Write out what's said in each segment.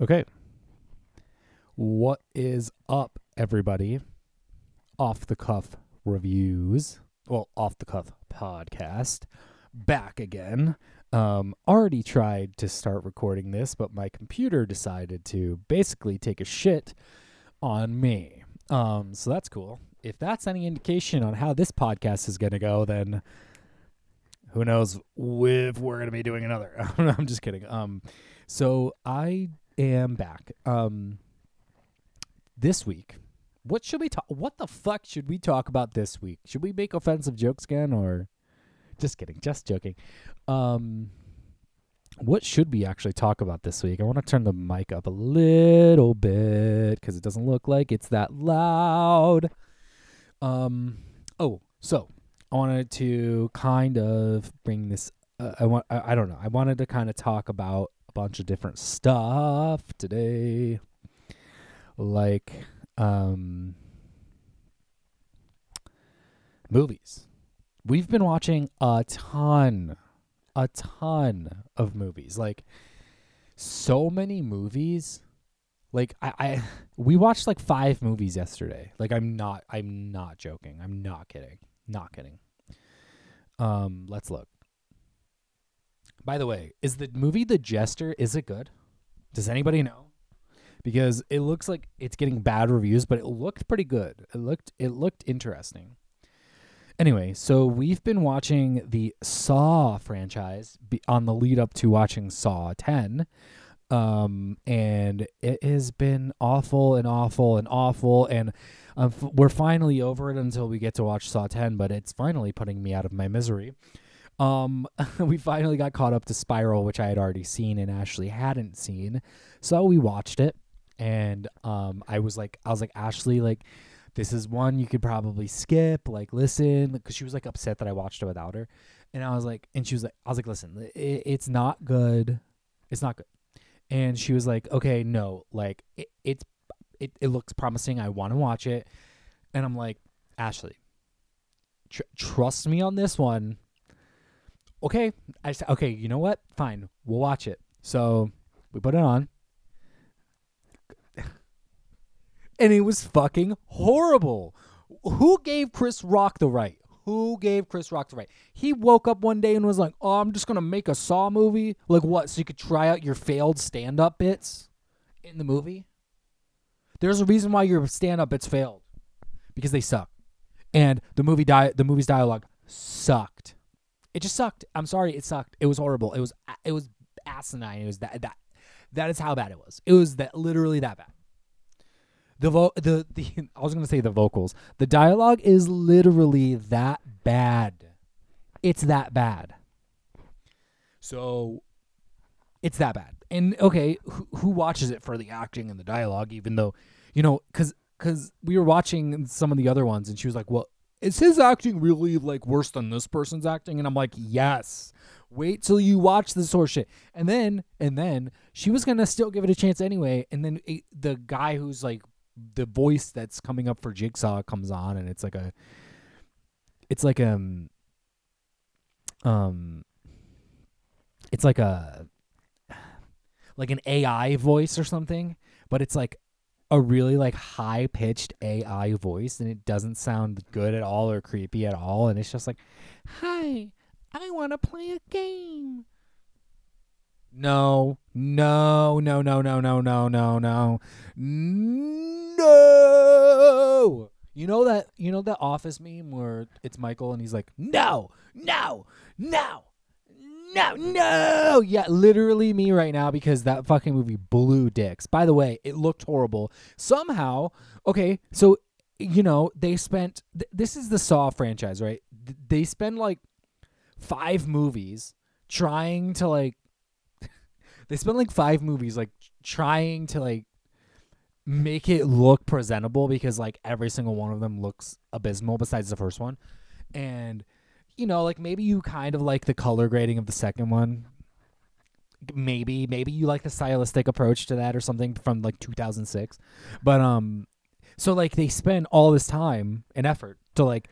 Okay. What is up, everybody? Off the cuff reviews. Well, off the cuff podcast. Back again. Um, already tried to start recording this, but my computer decided to basically take a shit on me. Um, so that's cool. If that's any indication on how this podcast is going to go, then who knows if we're going to be doing another. I'm just kidding. Um, so I am back. Um, this week, what should we talk? What the fuck should we talk about this week? Should we make offensive jokes again, or just kidding? Just joking. Um, what should we actually talk about this week? I want to turn the mic up a little bit because it doesn't look like it's that loud. Um. Oh, so I wanted to kind of bring this. Uh, I want. I, I don't know. I wanted to kind of talk about bunch of different stuff today, like um movies. We've been watching a ton, a ton of movies. Like so many movies. Like I, I we watched like five movies yesterday. Like I'm not I'm not joking. I'm not kidding. Not kidding. Um, let's look. By the way, is the movie The Jester is it good? Does anybody know? Because it looks like it's getting bad reviews, but it looked pretty good. It looked it looked interesting. Anyway, so we've been watching the Saw franchise on the lead up to watching Saw 10. Um, and it has been awful and awful and awful. And um, we're finally over it until we get to watch Saw 10, but it's finally putting me out of my misery. Um, we finally got caught up to Spiral, which I had already seen and Ashley hadn't seen. So we watched it. And um, I was like, I was like, Ashley, like, this is one you could probably skip, like, listen, because she was like upset that I watched it without her. And I was like, and she was like, I was like, listen, it, it's not good. It's not good. And she was like, okay, no, like, it, it's, it, it looks promising. I want to watch it. And I'm like, Ashley, tr- trust me on this one. Okay. I said, okay, you know what? Fine. We'll watch it. So we put it on. and it was fucking horrible. Who gave Chris Rock the right? Who gave Chris Rock the right? He woke up one day and was like, "Oh, I'm just gonna make a Saw movie. Like what? So you could try out your failed stand-up bits in the movie. There's a reason why your stand-up bits failed, because they suck, and the movie di- the movie's dialogue sucked. It just sucked. I'm sorry, it sucked. It was horrible. It was it was asinine. It was that that that is how bad it was. It was that literally that bad. The vo- the the I was gonna say the vocals. The dialogue is literally that bad. It's that bad. So it's that bad. And okay, who, who watches it for the acting and the dialogue? Even though, you know, because because we were watching some of the other ones, and she was like, "Well, is his acting really like worse than this person's acting?" And I'm like, "Yes." Wait till you watch this horse shit, and then and then she was gonna still give it a chance anyway. And then it, the guy who's like the voice that's coming up for Jigsaw comes on, and it's like a, it's like um, um, it's like a, like an AI voice or something, but it's like a really like high pitched AI voice, and it doesn't sound good at all or creepy at all, and it's just like, hi, I want to play a game. No, no, no, no, no, no, no, no, no, no. You know that you know that office meme where it's Michael and he's like, no, no, no, no, no. Yeah, literally me right now because that fucking movie blew dicks. By the way, it looked horrible. Somehow, okay, so you know they spent. Th- this is the Saw franchise, right? Th- they spend like five movies trying to like they spent like five movies like trying to like make it look presentable because like every single one of them looks abysmal besides the first one and you know like maybe you kind of like the color grading of the second one. Maybe maybe you like the stylistic approach to that or something from like 2006 but um so like they spend all this time and effort to like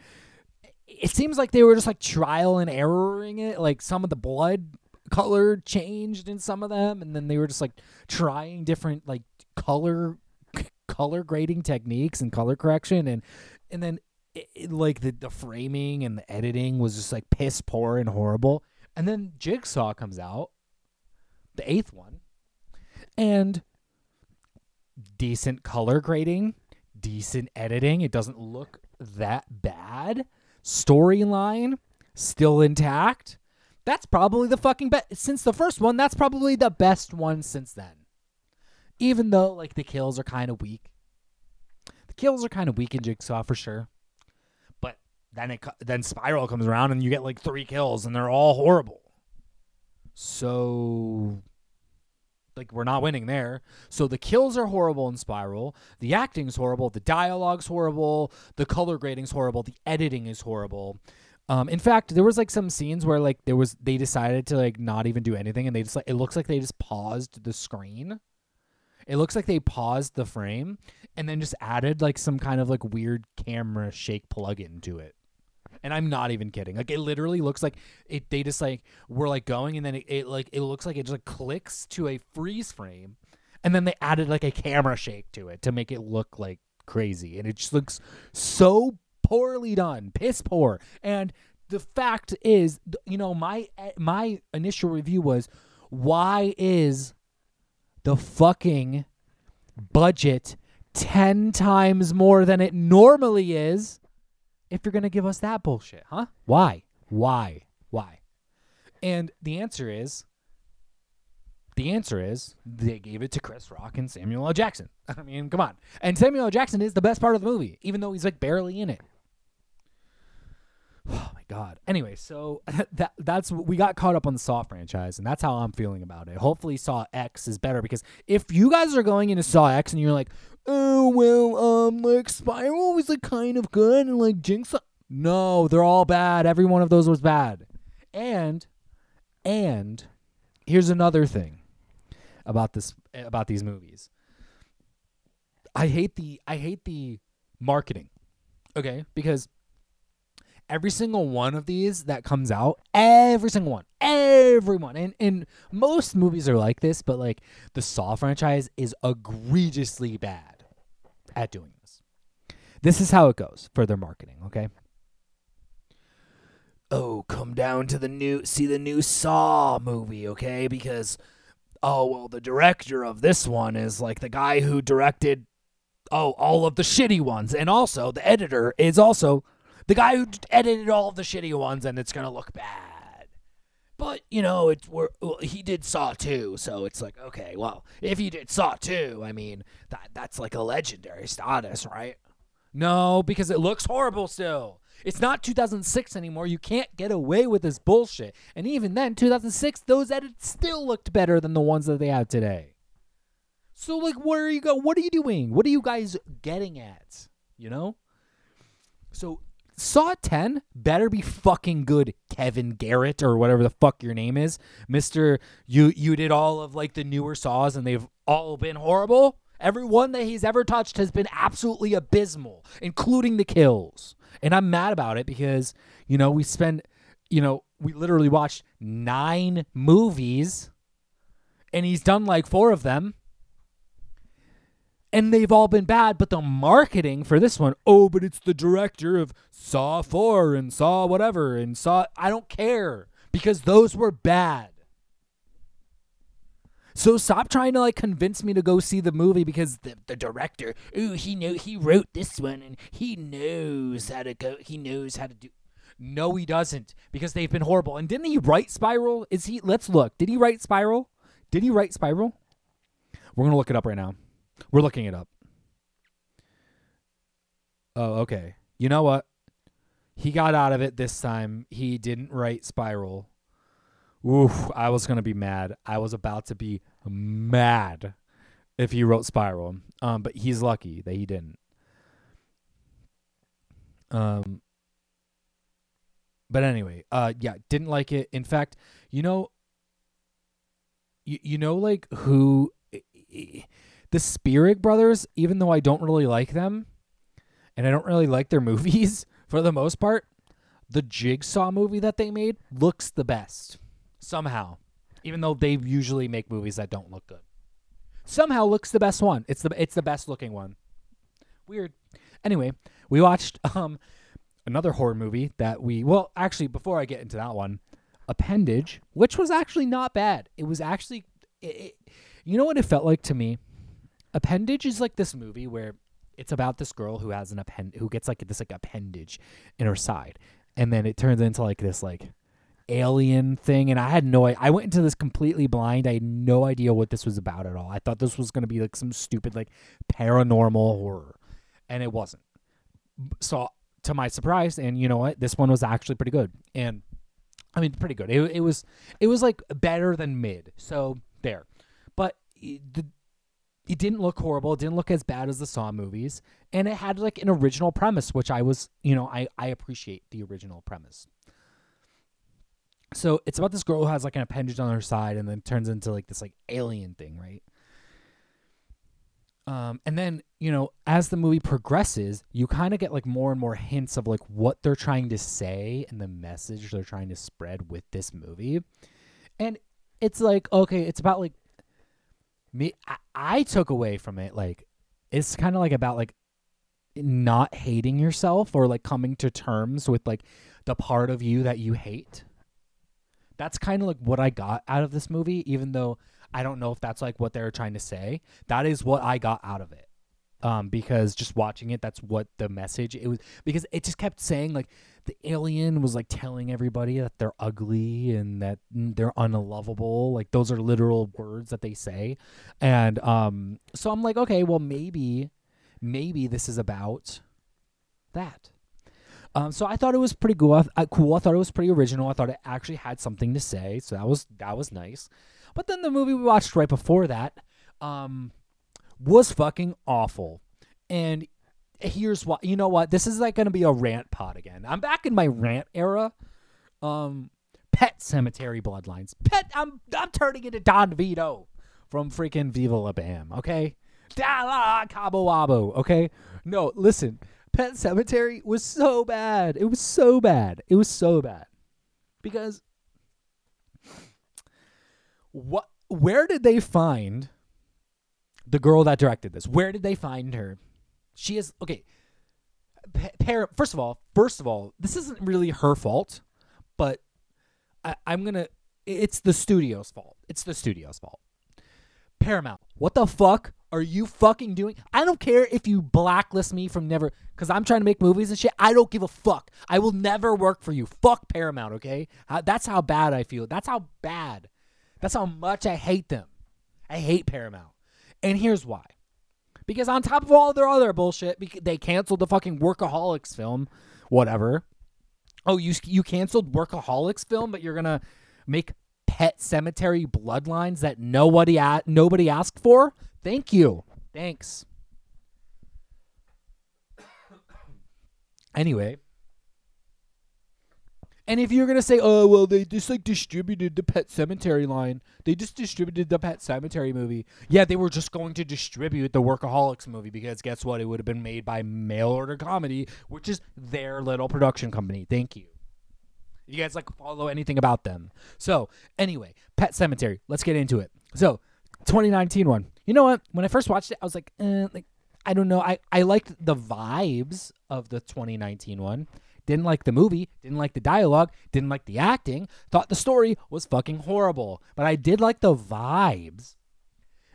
it seems like they were just like trial and erroring it. Like some of the blood color changed in some of them, and then they were just like trying different like color color grading techniques and color correction, and and then it, it, like the the framing and the editing was just like piss poor and horrible. And then Jigsaw comes out, the eighth one, and decent color grading, decent editing. It doesn't look that bad. Storyline still intact. That's probably the fucking best since the first one. That's probably the best one since then. Even though like the kills are kind of weak. The kills are kind of weak in Jigsaw for sure. Then it then Spiral comes around and you get like 3 kills and they're all horrible. So like we're not winning there. So the kills are horrible in Spiral, the acting's horrible, the dialogue's horrible, the color grading's horrible, the editing is horrible. Um, in fact, there was like some scenes where like there was they decided to like not even do anything, and they just like it looks like they just paused the screen. It looks like they paused the frame and then just added like some kind of like weird camera shake plugin to it. And I'm not even kidding. Like it literally looks like it. They just like were like going, and then it, it like it looks like it just like clicks to a freeze frame, and then they added like a camera shake to it to make it look like crazy, and it just looks so poorly done, piss poor. And the fact is, you know, my eh, my initial review was, why is the fucking budget ten times more than it normally is? If you're gonna give us that bullshit, huh? Why? Why? Why? And the answer is the answer is they gave it to Chris Rock and Samuel L. Jackson. I mean, come on. And Samuel L. Jackson is the best part of the movie, even though he's like barely in it. Oh my god. Anyway, so that that's we got caught up on the Saw franchise, and that's how I'm feeling about it. Hopefully, Saw X is better because if you guys are going into Saw X and you're like, oh well, um, like Spiral was like kind of good, and like Jinx, no, they're all bad. Every one of those was bad. And and here's another thing about this about these movies. I hate the I hate the marketing. Okay? Because every single one of these that comes out, every single one, everyone, and and most movies are like this, but like the Saw franchise is egregiously bad at doing this. This is how it goes for their marketing, okay? Oh, come down to the new see the new Saw movie, okay? Because oh well the director of this one is like the guy who directed oh all of the shitty ones and also the editor is also the guy who edited all of the shitty ones, and it's gonna look bad. But you know, it's we're, well, he did Saw 2, so it's like okay, well, if he did Saw 2, I mean that that's like a legendary status, right? No, because it looks horrible still. It's not 2006 anymore. You can't get away with this bullshit. And even then, 2006, those edits still looked better than the ones that they have today. So like, where are you go? What are you doing? What are you guys getting at? You know. So Saw 10 better be fucking good, Kevin Garrett or whatever the fuck your name is. Mr. You you did all of like the newer saws and they've all been horrible. Every one that he's ever touched has been absolutely abysmal, including the kills. And I'm mad about it because, you know, we spend you know, we literally watched 9 movies and he's done like 4 of them and they've all been bad. But the marketing for this one, oh, but it's the director of Saw 4 and Saw whatever and Saw. I don't care because those were bad. So stop trying to like convince me to go see the movie because the, the director, ooh, he know he wrote this one and he knows how to go. He knows how to do. No, he doesn't because they've been horrible. And didn't he write Spiral? Is he? Let's look. Did he write Spiral? Did he write Spiral? We're gonna look it up right now. We're looking it up. Oh, okay. You know what? He got out of it this time. He didn't write Spiral. Oof, I was gonna be mad. I was about to be mad if he wrote Spiral. Um, but he's lucky that he didn't. Um, but anyway, uh, yeah, didn't like it. In fact, you know, you you know, like who the Spierig brothers, even though I don't really like them, and I don't really like their movies for the most part, the Jigsaw movie that they made looks the best somehow. even though they usually make movies that don't look good. Somehow looks the best one. It's the it's the best looking one. Weird. Anyway, we watched um another horror movie that we well actually before I get into that one, Appendage, which was actually not bad. It was actually it, it, you know what it felt like to me? Appendage is like this movie where it's about this girl who has an append who gets like this like appendage in her side. And then it turns into like this like alien thing. And i had no i went into this completely blind. I had no idea what this was about at all. I thought this was going to be like some stupid like paranormal horror. And it wasn't. So to my surprise and you know what? This one was actually pretty good. And i mean pretty good. It, it was it was like better than mid. So there. But eh, the it didn't look horrible. It didn't look as bad as the Saw movies, and it had like an original premise, which I was, you know, I I appreciate the original premise. So it's about this girl who has like an appendage on her side, and then turns into like this like alien thing, right? Um, and then you know, as the movie progresses, you kind of get like more and more hints of like what they're trying to say and the message they're trying to spread with this movie, and it's like okay, it's about like me I, I took away from it like it's kind of like about like not hating yourself or like coming to terms with like the part of you that you hate. That's kind of like what I got out of this movie even though I don't know if that's like what they were trying to say. That is what I got out of it. Um because just watching it that's what the message it was because it just kept saying like the alien was like telling everybody that they're ugly and that they're unlovable. Like those are literal words that they say. And um so I'm like, okay, well maybe maybe this is about that. Um, so I thought it was pretty cool. I, I, cool. I thought it was pretty original. I thought it actually had something to say. So that was that was nice. But then the movie we watched right before that um, was fucking awful. And here's why. you know what? This is like going to be a rant pod again. I'm back in my rant era. Um pet sematary bloodlines. Pet i'm i'm turning into don vito from freaking viva la bam okay? Da la cabo wabo okay? No listen pet sematary was so bad. It was so bad. It was so bad. Because what where did they find the girl that directed this where did they find her she is okay. Par- first of all, first of all, this isn't really her fault, but I, I'm gonna. It's the studio's fault. It's the studio's fault. Paramount, what the fuck are you fucking doing? I don't care if you blacklist me from never, because I'm trying to make movies and shit. I don't give a fuck. I will never work for you. Fuck Paramount, okay? That's how bad I feel. That's how bad. That's how much I hate them. I hate Paramount. And here's why. Because on top of all their other bullshit, they canceled the fucking Workaholics film, whatever. Oh, you you canceled Workaholics film, but you're gonna make Pet Sematary Bloodlines that nobody nobody asked for. Thank you. Thanks. anyway, and if you're gonna say, oh well, they just like distributed the Pet Sematary line, they just distributed the Pet Sematary movie. Yeah, they were just going to distribute the Workaholics movie because guess what? It would have been made by Mail Order Comedy, which is their little production company. Thank you. You guys like follow anything about them? So anyway, Pet Sematary. Let's get into it. So 2019 one. You know what? When I first watched it, I was like, eh, like I don't know. I I liked the vibes of the 2019 one. Didn't like the movie, didn't like the dialogue, didn't like the acting, thought the story was fucking horrible. But I did like the vibes.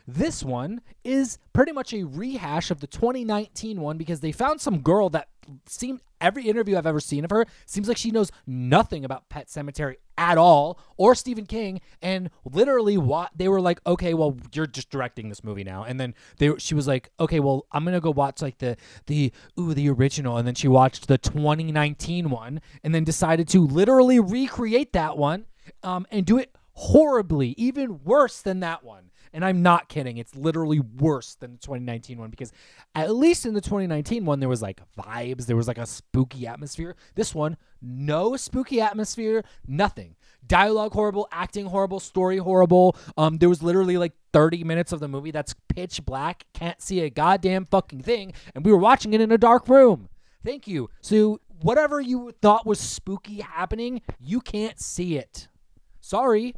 This one is pretty much a rehash of the 2019 one because they found some girl that seemed every interview I've ever seen of her seems like she knows nothing about Pet Sematary at all or Stephen King. And literally what they were like okay well you're just directing this movie now. And then they she was like okay well I'm going to go watch like the the ooh the original. And then she watched the 2019 one and then decided to literally recreate that one um and do it horribly even worse than that one and I'm not kidding. It's literally worse than the 2019 one because at least in the 2019 one, there was like vibes, there was like a spooky atmosphere. This one, no spooky atmosphere, nothing. Dialogue horrible, acting horrible, story horrible. Um, there was literally like 30 minutes of the movie that's pitch black, can't see a goddamn fucking thing, and we were watching it in a dark room. Thank you. So whatever you thought was spooky happening, you can't see it. Sorry.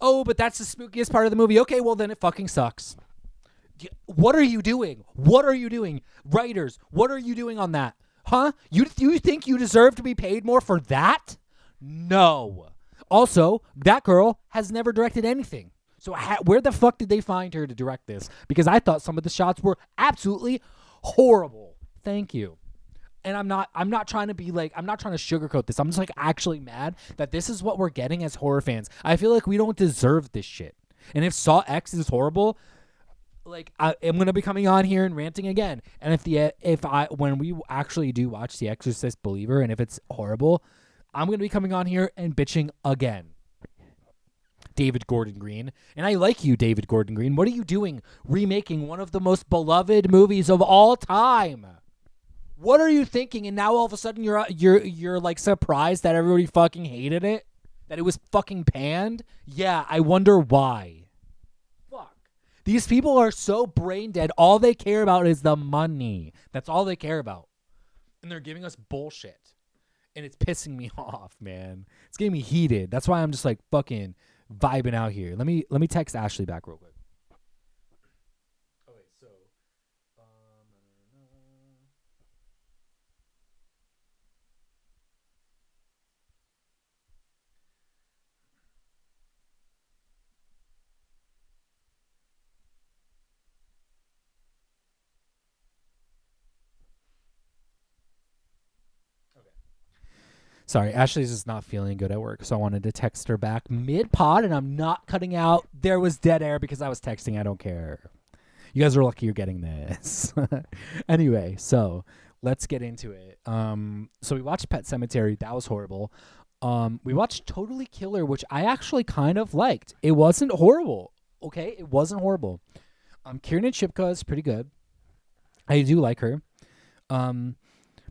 Oh, but that's the spookiest part of the movie. Okay, well then it fucking sucks. What are you doing? What are you doing? Writers, what are you doing on that? Huh? You you think you deserve to be paid more for that? No. Also, that girl has never directed anything. So ha- where the fuck did they find her to direct this? Because I thought some of the shots were absolutely horrible. Thank you. And I'm not I'm not trying to be like I'm not trying to sugarcoat this. I'm just like actually mad that this is what we're getting as horror fans. I feel like we don't deserve this shit. And if Saw X is horrible, like I, am gonna be coming on here and ranting again. And if the if I when we actually do watch The Exorcist Believer, and if it's horrible, I'm gonna be coming on here and bitching again. David Gordon Green, and I like you, David Gordon Green. What are you doing remaking one of the most beloved movies of all time? What are you thinking? And now all of a sudden you're uh, you're you're like surprised that everybody fucking hated it, that it was fucking panned. Yeah, I wonder why. Fuck. These people are so brain dead. All they care about is the money. That's all they care about. And they're giving us bullshit. And it's pissing me off, man. It's getting me heated. That's why I'm just like fucking vibing out here. Let me let me text Ashley back real quick. Okay, so um, Sorry, Ashley's just not feeling good at work, so I wanted to text her back mid pod, and I'm not cutting out. There was dead air because I was texting. I don't care. You guys are lucky you're getting this. anyway, so let's get into it. Um, so we watched Pet Sematary. That was horrible. Um, we watched Totally Killer, which I actually kind of liked. It wasn't horrible. Okay, it wasn't horrible. Um, Kiernan Shipka is pretty good. I do like her. Um,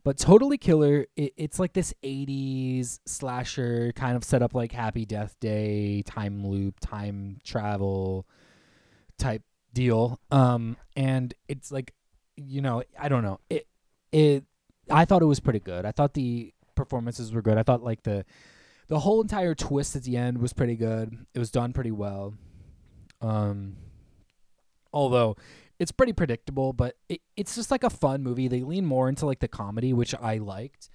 but Totally Killer, it, it's like this 80s slasher kind of set up like Happy Death Day, time loop, time travel type deal. Um, and it's like, you know, I don't know. It, it, I thought it was pretty good. I thought the performances were good. I thought like the, the whole entire twist at the end was pretty good. It was done pretty well. Um, although it's pretty predictable, but it, it's just like a fun movie. They lean more into like the comedy, which I liked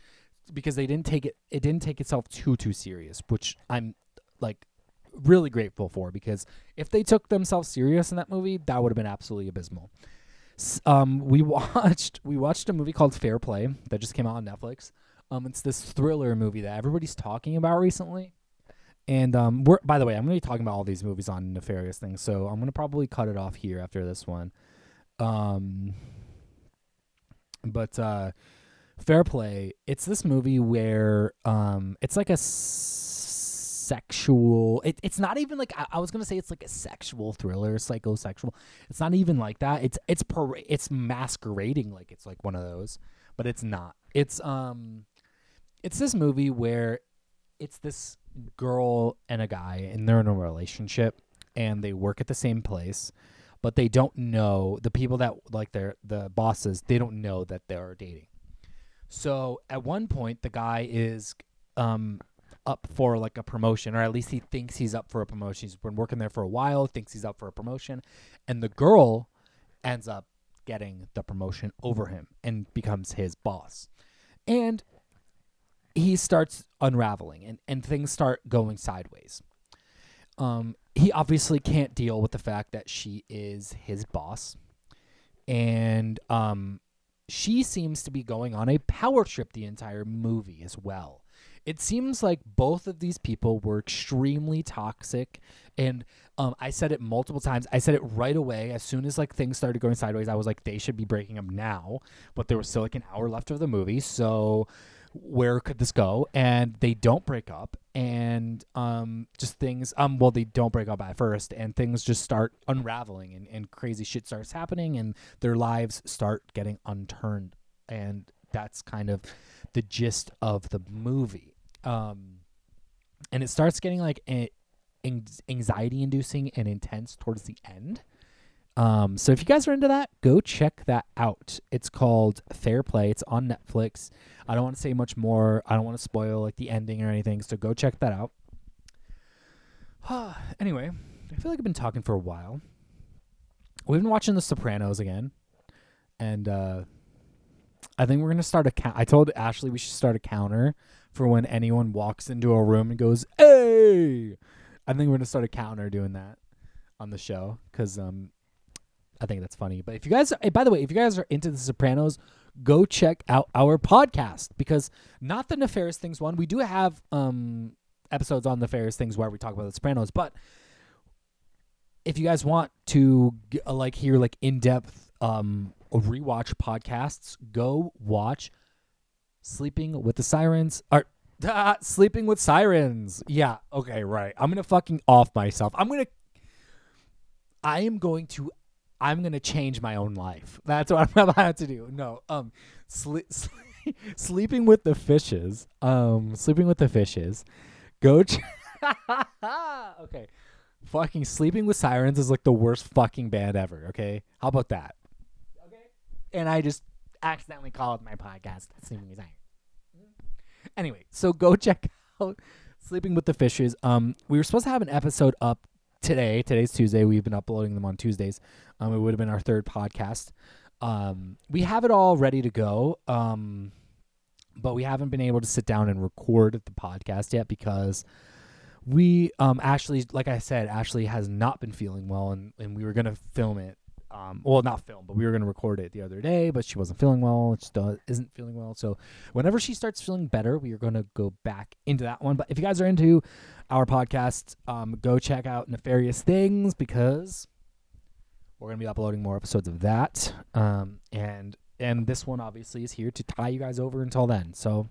because they didn't take it. It didn't take itself too too serious, which I'm like really grateful for because if they took themselves serious in that movie, that would have been absolutely abysmal. Um, we watched we watched a movie called Fair Play that just came out on Netflix. Um, it's this thriller movie that everybody's talking about recently. And um, we're by the way, I'm gonna be talking about all these movies on nefarious things, so I'm gonna probably cut it off here after this one. Um, but uh, Fair Play, it's this movie where um, it's like a sexual. It, it's not even like I, I was gonna say it's like a sexual thriller, psychosexual. It's not even like that. It's it's par- it's masquerading like it's like one of those, but it's not. It's um, it's this movie where it's this girl and a guy, and they're in a relationship, and they work at the same place but they don't know the people that like they're the bosses they don't know that they're dating. So at one point the guy is um up for like a promotion or at least he thinks he's up for a promotion. He's been working there for a while thinks he's up for a promotion and the girl ends up getting the promotion over him and becomes his boss. And he starts unraveling and, and things start going sideways um, he obviously can't deal with the fact that she is his boss. And um, she seems to be going on a power trip the entire movie as well. It seems like both of these people were extremely toxic. And um, i said it multiple times. I said it right away. As soon as like things started going sideways i was like they should be breaking up now. But there was still like an hour left of the movie. So where could this go? And they don't break up. And um just things um well they don't break up at first. And things just start unraveling and, and crazy shit starts happening and their lives start getting unturned. And that's kind of the gist of the movie. Um and it starts getting like a, anxiety inducing and intense towards the end um, so if you guys are into that, go check that out. It's called Fair Play. It's on Netflix. I don't want to say much more. I don't want to spoil like the ending or anything. So go check that out. anyway, I feel like I've been talking for a while. We've been watching The Sopranos again, and uh, I think we're gonna start a count. I told Ashley we should start a counter for when anyone walks into a room and goes, "Hey!" I think we're gonna start a counter doing that on the show because um, I think that's funny. But if you guys, hey, by the way, if you guys are into The Sopranos, go check out our podcast because not the nefarious things one. We do have um episodes on nefarious things where we talk about The Sopranos, but if you guys want to uh, like hear like in depth um rewatch podcasts, go watch Sleeping with the Sirens or ah, Sleeping with Sirens. Yeah, okay, right. I'm gonna fucking off myself. I'm gonna I am going to I'm gonna change my own life. That's what I'm about to do. No, um, sle- sle- sleeping with the fishes. Um, sleeping with the fishes. Go. Ch- okay, fucking sleeping with sirens is like the worst fucking band ever. Okay, how about that? Okay, and I just accidentally called my podcast sleeping with sirens. Anyway, so go check out sleeping with the fishes. Um, we were supposed to have an episode up today. Today's Tuesday. We've been uploading them on Tuesdays. Um, it would have been our third podcast. Um, we have it all ready to go. Um, but we haven't been able to sit down and record the podcast yet because we, um, Ashley, like I said, Ashley has not been feeling well, and, and we were gonna film it. Um, well, not film, but we were gonna record it the other day, but she wasn't feeling well. She still isn't feeling well. So whenever she starts feeling better, we are gonna go back into that one. But if you guys are into our podcast, um, go check out Nefarious Things because we're gonna be uploading more episodes of that. Um, and and this one obviously is here to tie you guys over until then. So,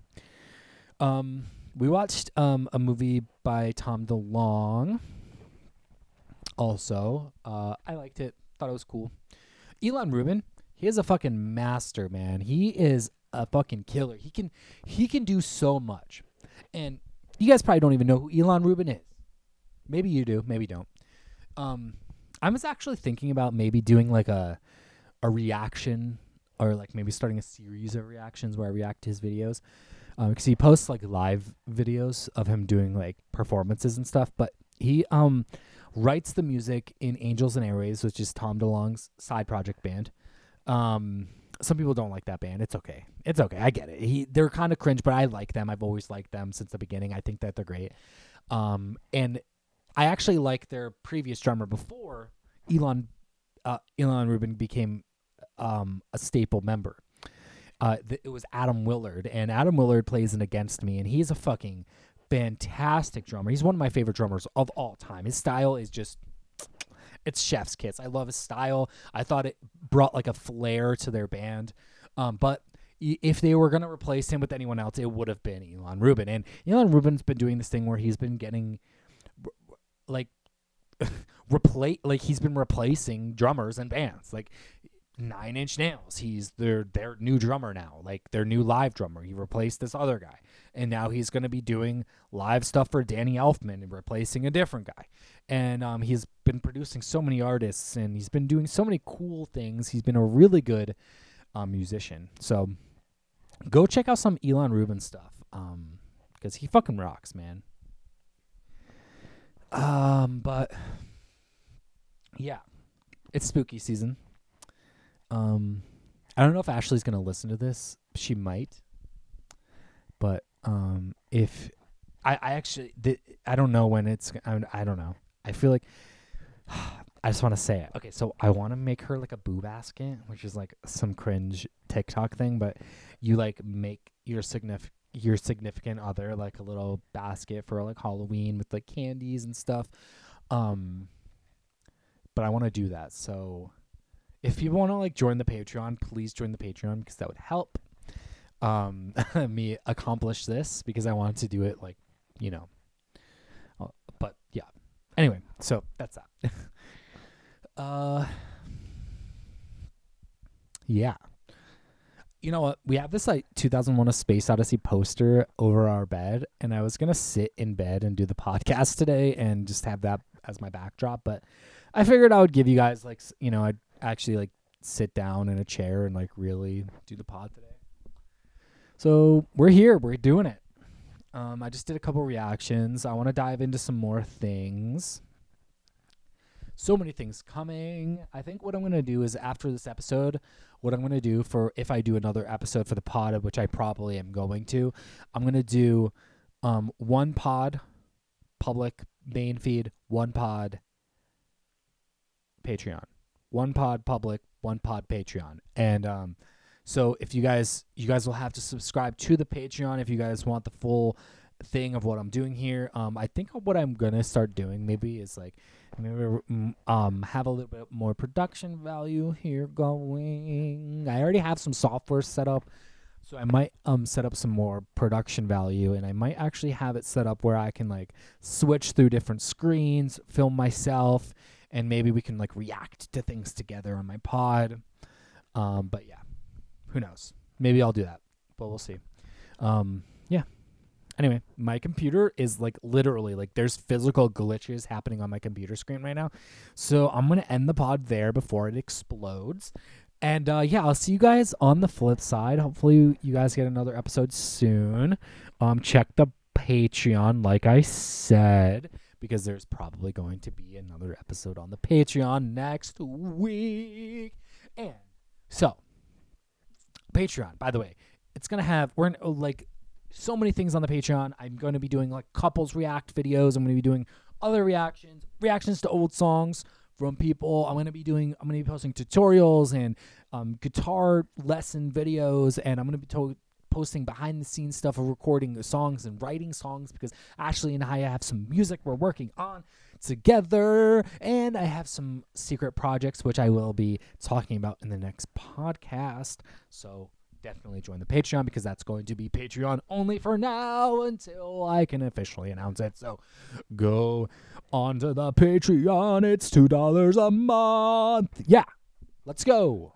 um, we watched um a movie by Tom DeLonge. Also, uh, I liked it. Thought it was cool. Ilan Rubin, he is a fucking master, man. He is a fucking killer. He can he can do so much. And you guys probably don't even know who Ilan Rubin is. Maybe you do, maybe don't. Um, I was actually thinking about maybe doing like a a reaction or like maybe starting a series of reactions where I react to his videos. Um because he posts like live videos of him doing like performances and stuff, but he um writes the music in Angels and Airwaves, which is Tom DeLonge's side project band. Um, some people don't like that band. It's okay. It's okay. I get it. He they're kind of cringe, but I like them. I've always liked them since the beginning. I think that they're great. Um, and I actually like their previous drummer before Ilan uh, Ilan Rubin became um, a staple member. Uh, th- it was Atom Willard, and Atom Willard plays in Against Me, and he's a fucking fantastic drummer. He's one of my favorite drummers of all time. His style is just it's chef's kiss. I love his style. I thought it brought like a flair to their band. Um, but if they were gonna replace him with anyone else, it would have been Ilan Rubin. And Ilan Rubin's been doing this thing where he's been getting like replace like he's been replacing drummers and bands. Like Nine Inch Nails, he's their their new drummer now, like their new live drummer. He replaced this other guy, and now he's going to be doing live stuff for Danny Elfman and replacing a different guy. And um, he's been producing so many artists, and he's been doing so many cool things. He's been a really good um, musician. So go check out some Ilan Rubin stuff, um, because he fucking rocks, man. Um, but yeah, it's spooky season. Um, I don't know if Ashley's gonna listen to this. She might, but um, if I, I actually, I don't know when it's. I, I don't know. I feel like I just want to say it. Okay, so I want to make her like a boo basket, which is like some cringe TikTok thing, but you like make your signif- your significant other like a little basket for like Halloween with like candies and stuff. Um, but I want to do that. So if you want to like join the Patreon, please join the Patreon because that would help um me accomplish this because I wanted to do it like, you know. Uh, but yeah. Anyway, so that's that. uh Yeah. You know what? We have this like 2001 A Space Odyssey poster over our bed and I was going to sit in bed and do the podcast today and just have that as my backdrop, but I figured I would give you guys like, you know, I'd actually like sit down in a chair and like really do the pod today. So we're here. We're doing it. Um, I just did a couple reactions. I want to dive into some more things. So many things coming. I think what I'm going to do is after this episode, what I'm going to do for if I do another episode for the pod, which I probably am going to, I'm going to do um, one pod public main feed, one pod Patreon. One pod public, one pod Patreon. And um so if you guys you guys will have to subscribe to the Patreon if you guys want the full thing of what I'm doing here. Um I think what I'm to start doing maybe is like maybe um have a little bit more production value here going. I already have some software set up so I might um set up some more production value and I might actually have it set up where I can like switch through different screens, film myself, and maybe we can like react to things together on my pod. Um but yeah. Who knows? Maybe I'll do that. But we'll see. Um yeah. Anyway, my computer is like literally like there's physical glitches happening on my computer screen right now. So I'm going to end the pod there before it explodes. And uh, yeah, I'll see you guys on the flip side. Hopefully, you guys get another episode soon. Um, check the Patreon, like I said, because there's probably going to be another episode on the Patreon next week. And so, Patreon, by the way, it's gonna have we're in, oh, like so many things on the Patreon. I'm going to be doing like couples react videos. I'm going to be doing other reactions, reactions to old songs from people. I'm gonna be doing. I'm gonna be posting tutorials and um, guitar lesson videos, and I'm gonna be to- posting behind the scenes stuff of recording the songs and writing songs because Ashley and I have some music we're working on together, and I have some secret projects which I will be talking about in the next podcast. So definitely join the Patreon because that's going to be Patreon only for now until I can officially announce it. So go onto the Patreon. It's $2 a month. Yeah, let's go.